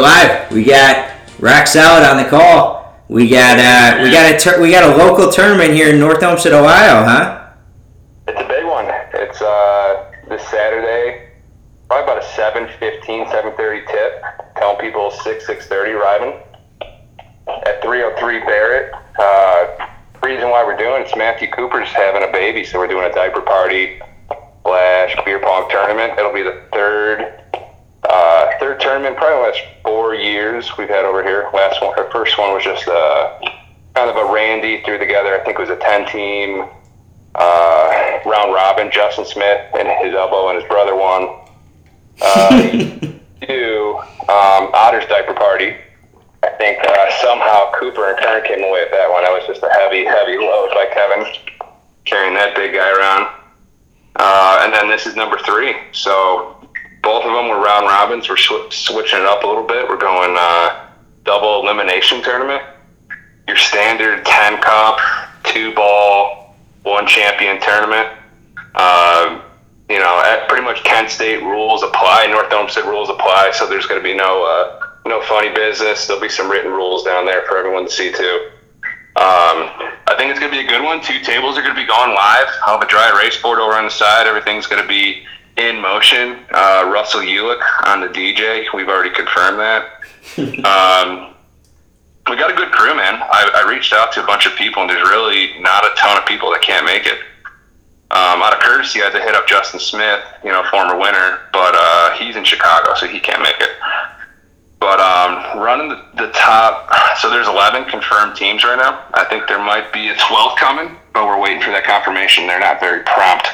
We're live. We got Rock Solid on the call. We got uh, we got a tur- we got a local tournament here in North Olmsted, Ohio, huh? It's a big one. It's uh, this Saturday, probably about a 7.15, 7.30 tip. Telling people 6, 6.30 arriving at 303 Barrett. Uh, reason why we're doing it's Matthew Cooper's having a baby, so we're doing a diaper party slash beer pong tournament. It'll be the third uh, third tournament, probably the last four years we've had over here. Last one, our first one was just uh, kind of a Randy threw together. I think it was a ten team uh, round robin. Justin Smith and his elbow and his brother won. Uh, two um, Otter's diaper party. I think uh, somehow Cooper and Kern came away with that one. That was just a heavy, heavy load by Kevin carrying that big guy around. Uh, and then this is number three. So both of them were round robins. We're sw- switching it up a little bit. We're going uh, double elimination tournament. Your standard 10 cup, two ball, one champion tournament. Uh, you know, at pretty much Kent State rules apply. North Olmsted rules apply. So there's going to be no uh, no funny business. There'll be some written rules down there for everyone to see too. Um, I think it's going to be a good one. Two tables are going to be going live. I'll have a dry erase board over on the side. Everything's going to be in motion. Uh, Russell Ulick on the DJ. We've already confirmed that. um, we got a good crew, man. I, I reached out to a bunch of people, and there's really not a ton of people that can't make it. Um, out of courtesy, I had to hit up Justin Smith, you know, former winner, but uh, he's in Chicago, so he can't make it. But um, running the, the top, so there's 11 confirmed teams right now. I think there might be a 12th coming, but we're waiting for that confirmation. They're not very prompt.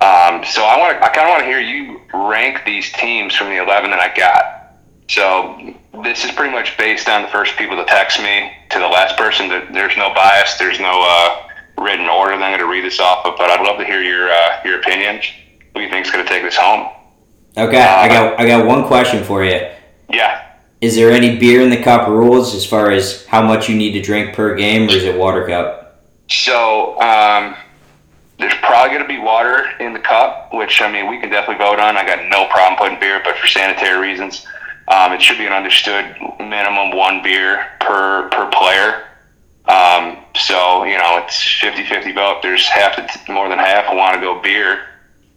Um, so I want I kind of want to hear you rank these teams from the 11 that I got. So this is pretty much based on the first people to text me to the last person. There's no bias. There's no uh, written order that I'm going to read this off of, but I'd love to hear your uh, your opinion. Who do you think's going to take this home? Okay, I got I got one question for you. Yeah. Is there any beer in the cup rules as far as how much you need to drink per game, or is it water cup? So um, there's probably going to be water in the cup, which I mean we can definitely vote on. I got no problem putting beer, but for sanitary reasons, um, it should be an understood minimum one beer per per player. Um, so you know it's 50-50 vote. There's half to more than half who want to go beer.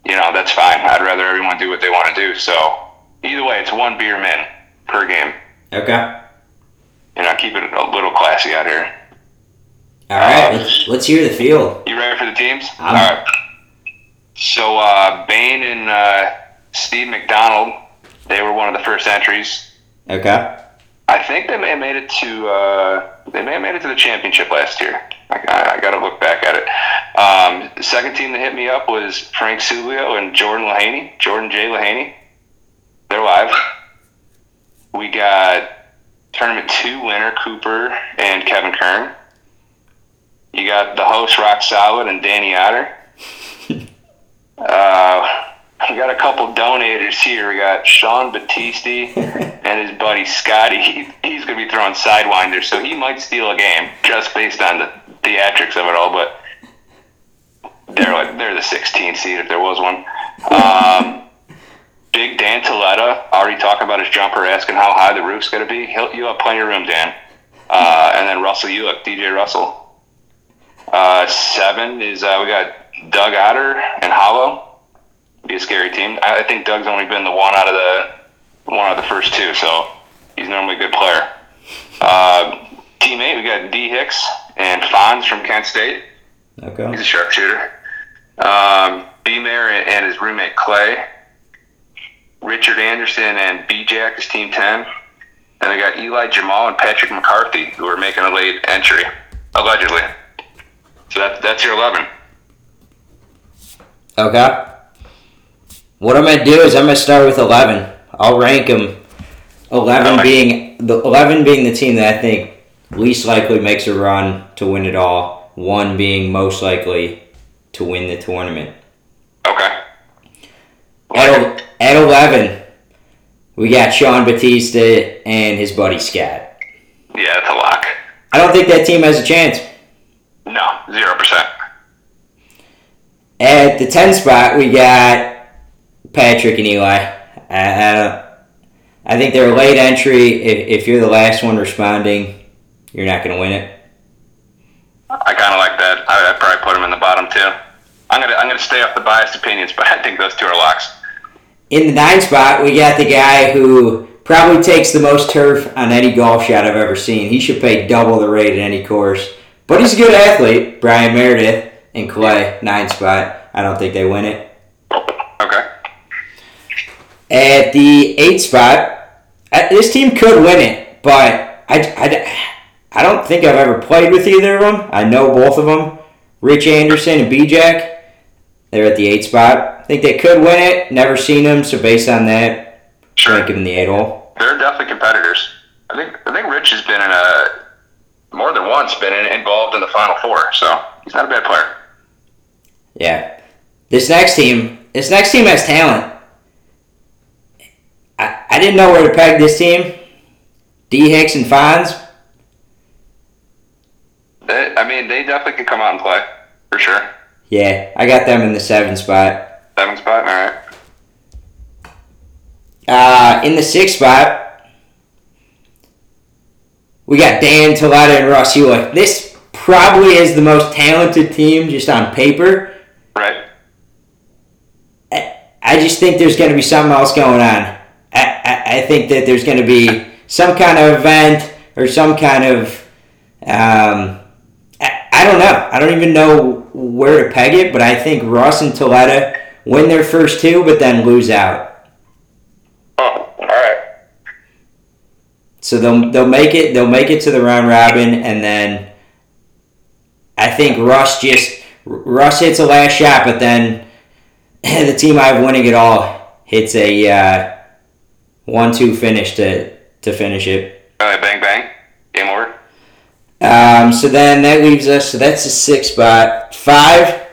You know that's fine. I'd rather everyone do what they want to do. So either way, it's one beer min per game. Okay. You know, keep it a little classy out here. All right, let's, let's hear the field. You ready for the teams? I'm- All right. So uh, Bain and uh, Steve McDonald, they were one of the first entries. Okay. I think they may have made it to uh, they may have made it to the championship last year. I, I, I got to look back at it. Um, the second team that hit me up was Frank Sulio and Jordan Lahaney, Jordan J. Lahaney. They're live. We got tournament two winner Cooper and Kevin Kern. You got the host Rock Solid and Danny Otter. uh, we got a couple donators here. We got Sean Battisti and his buddy Scotty. He, he's going to be throwing sidewinders, so he might steal a game just based on the theatrics of it all. But they're like they're the 16th seed if there was one. Um, Big Dan Toletta already talking about his jumper, asking how high the roof's going to be. He'll, you'll have plenty of room, Dan. Uh, and then Russell Ulick, DJ Russell. Uh, seven is uh, we got Doug Otter and Hollow. Be a scary team. I, I think Doug's only been the one out of the one out of the first two, so he's normally a good player. Uh, team eight, we got D Hicks and Fonz from Kent State. Okay. He's a sharpshooter. Um, B Mayor and his roommate Clay. Richard Anderson and B Jack is team 10. And they got Eli Jamal and Patrick McCarthy who are making a late entry, allegedly. So that, that's your 11. Okay. What I'm gonna do is I'm gonna start with eleven. I'll rank them. Eleven Alright. being the eleven being the team that I think least likely makes a run to win it all. One being most likely to win the tournament. Okay. At, at eleven, we got Sean Batista and his buddy Scat. Yeah, that's a lock. I don't think that team has a chance. No, 0%. At the 10 spot, we got Patrick and Eli. I, I don't, I think they're a late entry. If, if you're the last one responding, you're not going to win it. I kind of like that. I, I'd probably put them in the bottom two. I'm gonna I'm gonna stay off the biased opinions, but I think those two are locks. In the nine spot, we got the guy who probably takes the most turf on any golf shot I've ever seen. He should pay double the rate at any course. But he's a good athlete. Brian Meredith and Clay, nine spot. I don't think they win it. Okay. At the eight spot, uh, this team could win it, but I, I, I don't think I've ever played with either of them. I know both of them. Rich Anderson and B-Jack, they're at the eight spot. I think they could win it. Never seen them, so based on that, Sure. rank them in the eight hole. They're definitely competitors. I think I think Rich has been in a more than once been in, involved in the final four, so he's not a bad player. Yeah. This next team, this next team has talent. I, I didn't know where to peg this team. D Hicks and Fonz. They, I mean, they definitely can come out and play for sure. Yeah, I got them in the seven spot. Seven spot, all right. Uh, in the sixth spot, we got Dan Talata and Ross Hewlett. This probably is the most talented team just on paper. Right. I, I just think there's going to be something else going on. I, I, I think that there's going to be some kind of event or some kind of. Um, I, I don't know. I don't even know where to peg it, but I think Ross and Talata win their first two, but then lose out. Oh, all right. So they'll they'll make it they'll make it to the round robin and then I think Russ just Russ hits a last shot, but then the team I have winning it all hits a uh, one-two finish to to finish it. Uh, bang bang. Game over. Um, so then that leaves us. So that's the six spot. Five.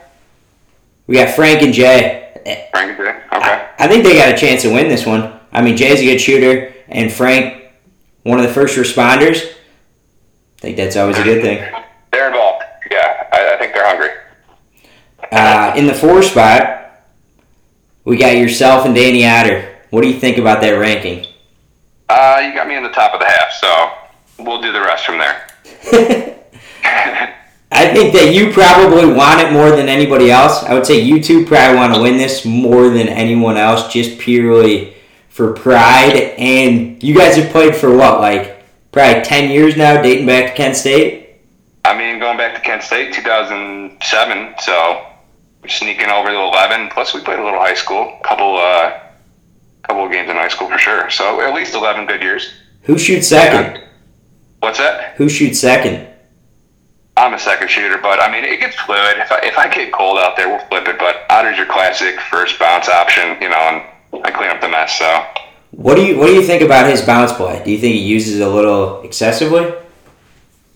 We got Frank and Jay. Frank and Jay. Okay. I, I think they got a chance to win this one. I mean, Jay's a good shooter, and Frank, one of the first responders. I think that's always a good thing. They're involved. Yeah, I, I think they're hungry. Uh, in the four spot, we got yourself and Danny Otter. What do you think about that ranking? Uh, you got me in the top of the half, so we'll do the rest from there. I think that you probably want it more than anybody else. I would say you two probably want to win this more than anyone else, just purely for pride. And you guys have played for what, like probably 10 years now, dating back to Kent State? I mean, going back to Kent State, 2007, so we're sneaking over to 11. Plus, we played a little high school, couple, uh, couple of games in high school for sure. So at least 11 good years. Who shoots second? What's that? Who shoots second? I'm a second shooter, but I mean, it gets fluid. If I, if I get cold out there, we'll flip it. But Otter's your classic first bounce option, you know, and I clean up the mess. So What do you What do you think about his bounce play? Do you think he uses it a little excessively?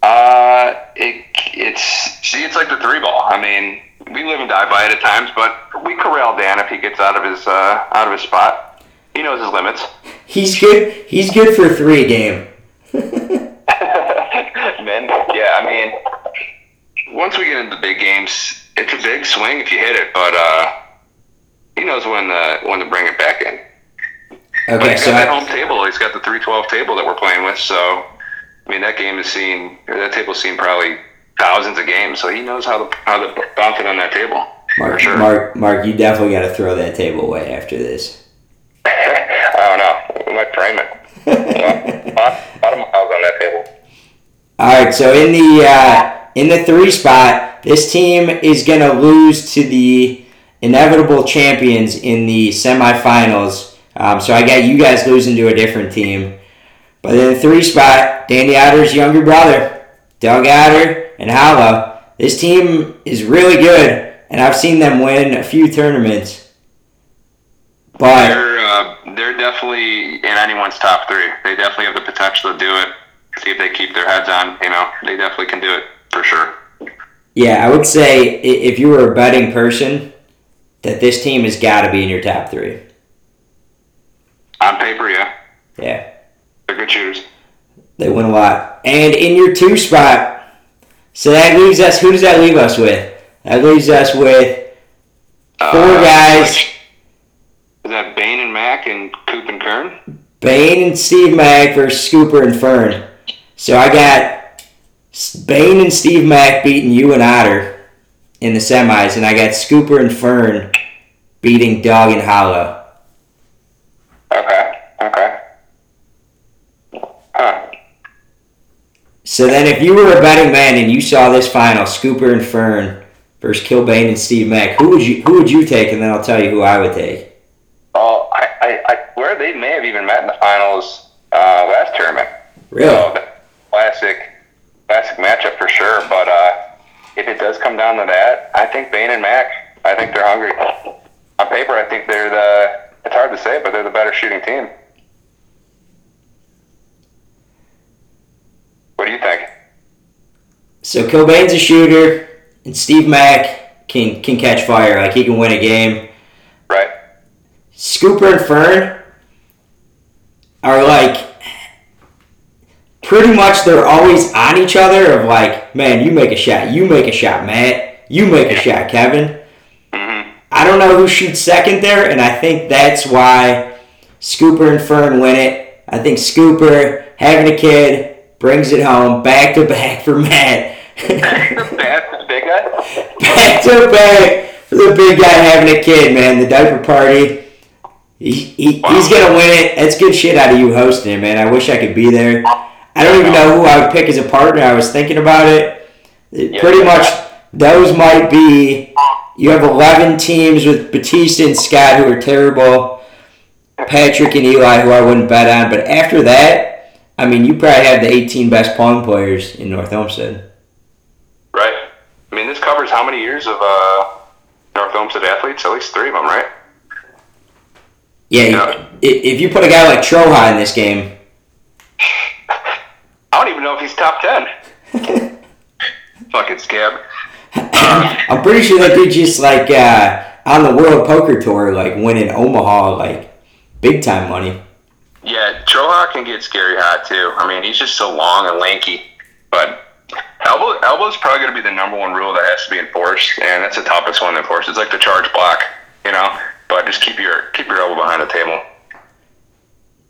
Uh, it it's see, it's like the three ball. I mean, we live and die by it at times, but we corral Dan if he gets out of his uh, out of his spot. He knows his limits. He's good. He's good for three a game. Men, yeah, I mean, once we get into the big games, it's a big swing if you hit it, but uh, he knows when uh, when to bring it back in. But Okay, he's so got that I, home table. He's got the three twelve table that we're playing with. So, I mean, that game is seen. Or that table's seen probably thousands of games. So he knows how to how to bounce it on that table. Mark, sure. Mark, Mark, you definitely got to throw that table away after this. I don't know. We might frame it. a lot, lot of miles on that table. All right, so in the uh, in the three spot, this team is gonna lose to the inevitable champions in the semifinals. Um, so I got you guys losing to a different team. But in the three spot, Danny Otter's younger brother, Doug Otter, and Hollow. This team is really good, and I've seen them win a few tournaments. But They're uh, they're definitely in anyone's top three. They definitely have the potential to do it. See if they keep their heads on. You know, they definitely can do it for sure. yeah, I would say if you were a betting person, that this team has got to be in your top three. On paper, yeah, Yeah. they're good shooters. They win a lot. And in your two spot, so that leaves us, who does that leave us with? That leaves us with four Uh, guys. Is that Bain and Mack and Coop and Kern? Bane and Steve Mack versus Scooper and Fern. So I got Bane and Steve Mack beating you and Otter in the semis, and I got Scooper and Fern beating Dog and Hollow. Okay. Okay. Huh. So then, if you were a betting man and you saw this final, Scooper and Fern versus Kilbane and Steve Mack, who would you who would you take? And then I'll tell you who I would take. Oh, I, I, I where they may have even met in the finals uh, last tournament. Really? So, classic, classic matchup for sure. But uh, if it does come down to that, I think Bane and Mack. I think they're hungry. Paper, I think they're the. It's hard to say, but they're the better shooting team. What do you think? So Cobain's a shooter, and Steve Mack can can catch fire. Like he can win a game. Right. Scooper and Fern are like pretty much they're always on each other of like, man, you make a shot, you make a shot, Matt, you make a shot, Kevin. I don't know who shoots second there, and I think that's why Scooper and Fern win it. I think Scooper having a kid brings it home back to back for Matt. That's the big guy. back to back for the big guy having a kid, man. The diaper party. He, he, He's gonna win it. That's good shit out of you hosting it, man. I wish I could be there. I don't even know who I would pick as a partner. I was thinking about it. It- Pretty much, those might be. You have 11 teams with Batista and Scott who are terrible. Patrick and Eli who I wouldn't bet on. But after that, I mean, you probably have the 18 best pong players in North Olmsted. Right. I mean, this covers how many years of uh, North Olmsted athletes? At least three of them, right? Yeah, Yeah. if you put a guy like Troha in this game, I don't even know if he's top ten. Fucking scab. I'm pretty sure that dude just like uh, on the World Poker Tour, like winning Omaha, like big time money. Yeah, Trohawk can get scary hot too. I mean, he's just so long and lanky. But elbow elbow is probably going to be the number one rule that has to be enforced, and that's the toughest one to enforce. It's like the charge block, you know. But just keep your keep your elbow behind the table.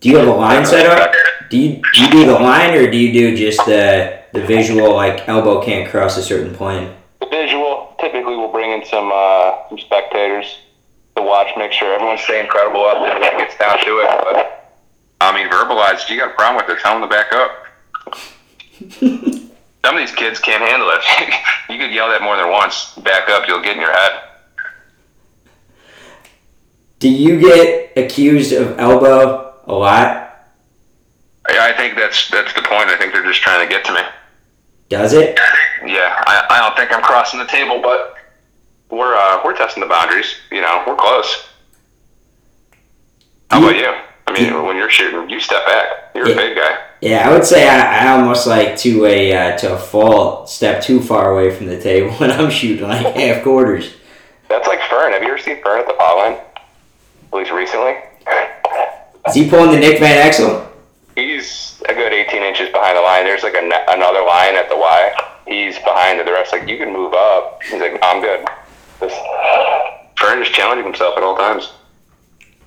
Do you have a line set up? Do you do you do the line or do you do just the the visual like elbow can't cross a certain plane? The visual typically will bring in some uh, some spectators to watch, make sure everyone's staying credible up when it gets down to it. But I mean, verbalized, you got a problem with it, tell them to back up. Some of these kids can't handle it. you could yell that more than once. Back up, you'll get in your head. Do you get accused of elbow a lot? I, I think that's that's the point. I think they're just trying to get to me. Does it? Yeah, I, I don't think I'm crossing the table, but we're uh, we're testing the boundaries. You know, we're close. How about you? I mean, when you're shooting, you step back. You're Yeah. a big guy. Yeah, I would say I, I almost like to a uh, to a fault step too far away from the table when I'm shooting like half quarters. That's like Fern. Have you ever seen Fern at the foul line? At least recently. Is he pulling the Nick Van Exel? He's a good 18 inches behind the line. There's like a, another line at the Y. He's behind it. The rest like you can move up. He's like, no, I'm good. Fern is challenging himself at all times.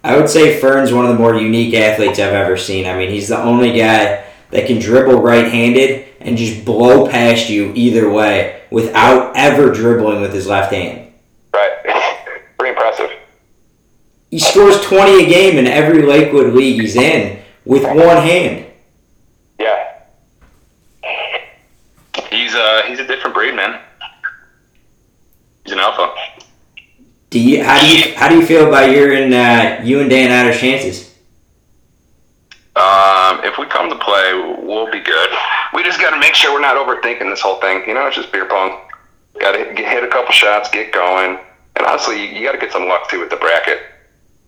I would say Fern's one of the more unique athletes I've ever seen. I mean, he's the only guy that can dribble right-handed and just blow past you either way without ever dribbling with his left hand. Right. Pretty impressive. He scores 20 a game in every Lakewood league he's in with one hand. Yeah. He's uh he's a different breed, man. He's an alpha. Do you how do you how do you feel about your and uh, you and Dan Otter's chances? Um, if we come to play, we'll be good. We just got to make sure we're not overthinking this whole thing. You know, it's just beer pong. Got to hit, hit a couple shots, get going, and honestly, you, you got to get some luck too with the bracket.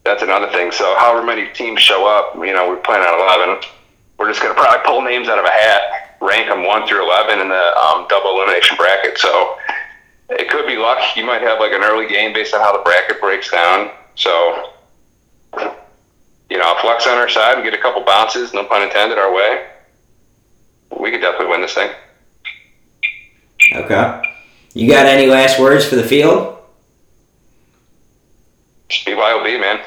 That's another thing. So, however many teams show up, you know, we're playing on eleven. We're just gonna probably pull names out of a hat, rank them one through eleven in the um, double elimination bracket. So, it could be luck. You might have like an early game based on how the bracket breaks down. So, you know, if luck's on our side, we get a couple bounces, no pun intended, our way. We could definitely win this thing. Okay. You got any last words for the field? Just BYOB, man.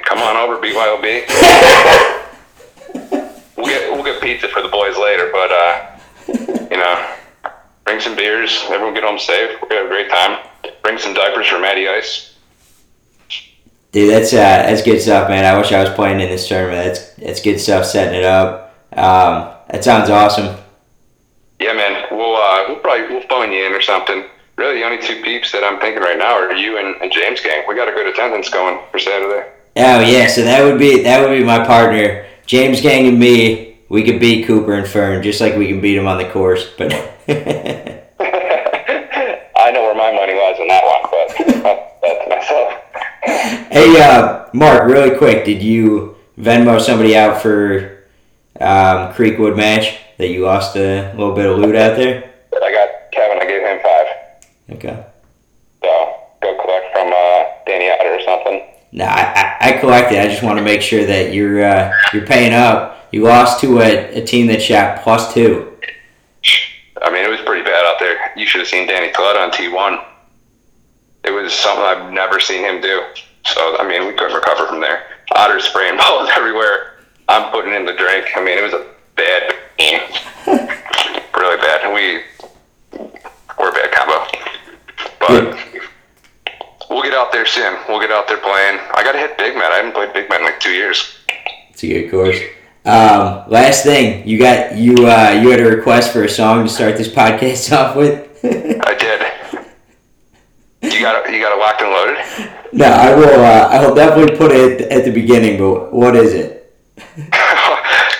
Come on over, BYOB. we'll get we'll get pizza for the boys later, but uh, you know, bring some beers. Everyone get home safe. We're gonna have a great time. Bring some diapers for Matty Ice. Dude, that's uh, that's good stuff, man. I wish I was playing in this tournament. That's that's good stuff, setting it up. Um, that sounds awesome. Yeah, man. We'll uh, we'll probably we'll phone you in or something. Really, the only two peeps that I'm thinking right now are you and, and James Gang. We got a good attendance going for Saturday. Oh yeah, so that would be that would be my partner, James Gang and me. We could beat Cooper and Fern just like we can beat them on the course, but. I know where my money lies on that one, but that's myself. Hey, uh, Mark, really quick, did you Venmo somebody out for um, Creekwood match that you lost a little bit of loot out there? I got Kevin. I gave him five. Okay. So go collect from uh, Danny Otter or something. No, I, I, I collected. I just want to make sure that you're uh, you're paying up. You lost to a, a team that shot plus two. I mean, it was pretty bad out there. You should have seen Danny Flood on T1. It was something I've never seen him do. So, I mean, we couldn't recover from there. Otter spraying balls everywhere. I'm putting in the drink. I mean, it was a bad game. really bad. And we, we're a bad combo. But we'll get out there soon. We'll get out there playing. I got to hit Big Man. I haven't played Big Man in like two years. It's a good course. Um, last thing, you got you uh, you had a request for a song to start this podcast off with. I did. You got it. You got it locked and loaded. no, I will. Uh, I will definitely put it at the beginning. But what is it?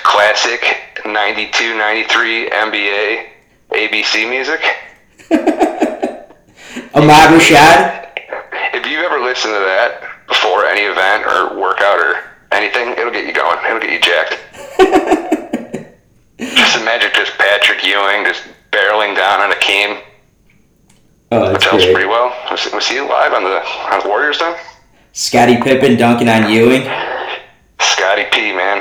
Classic 92, 93 NBA ABC music. Ahmad Rashad. If you ever listen to that before any event or workout or anything, it'll get you going. It'll get you jacked. just imagine just Patrick Ewing just barreling down on Akeem. Oh, that's great. pretty well. Was, was he live on the on the Warriors then? Scottie Pippen dunking on Ewing. Scotty P, man.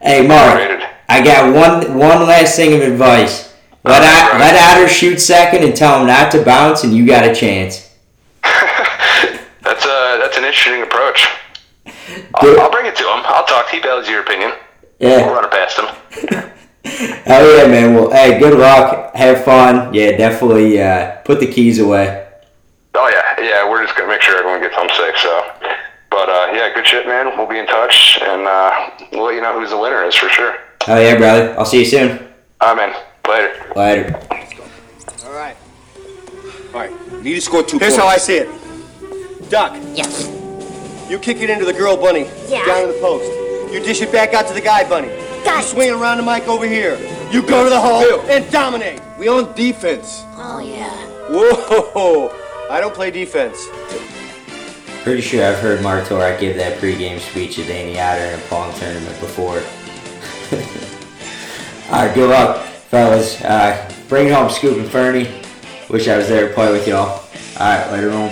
Hey, Mark. I got one one last thing of advice. Let right. let Otter shoot second and tell him not to bounce, and you got a chance. that's a that's an interesting approach. Good. I'll, I'll bring it to him. I'll talk. To he values your opinion. Yeah. We'll Yeah. run it past him. Oh yeah, man. Well, hey, good luck. Have fun. Yeah, definitely uh, put the keys away. Oh yeah, yeah. We're just gonna make sure everyone gets home safe. So, but uh, yeah, good shit, man. We'll be in touch, and uh, we'll let you know who's the winner is for sure. Oh yeah, brother. I'll see you soon. All right, man. Later. Later. All right. All right. Need to score two Here's points. how I see it. Duck, Yes. You kick it into the girl bunny. Yeah. Down in the post. You dish it back out to the guy bunny. Got You it. swing it around the mic over here. You go to the hole Bill. and dominate. We on defense. Oh yeah. Whoa! I don't play defense. Pretty sure I've heard Mark Torak give that pregame speech at Danny Otter in a Pong tournament before. All right, good luck, fellas. Uh, bring home, Scoop and Fernie. Wish I was there to play with y'all. All right, later on.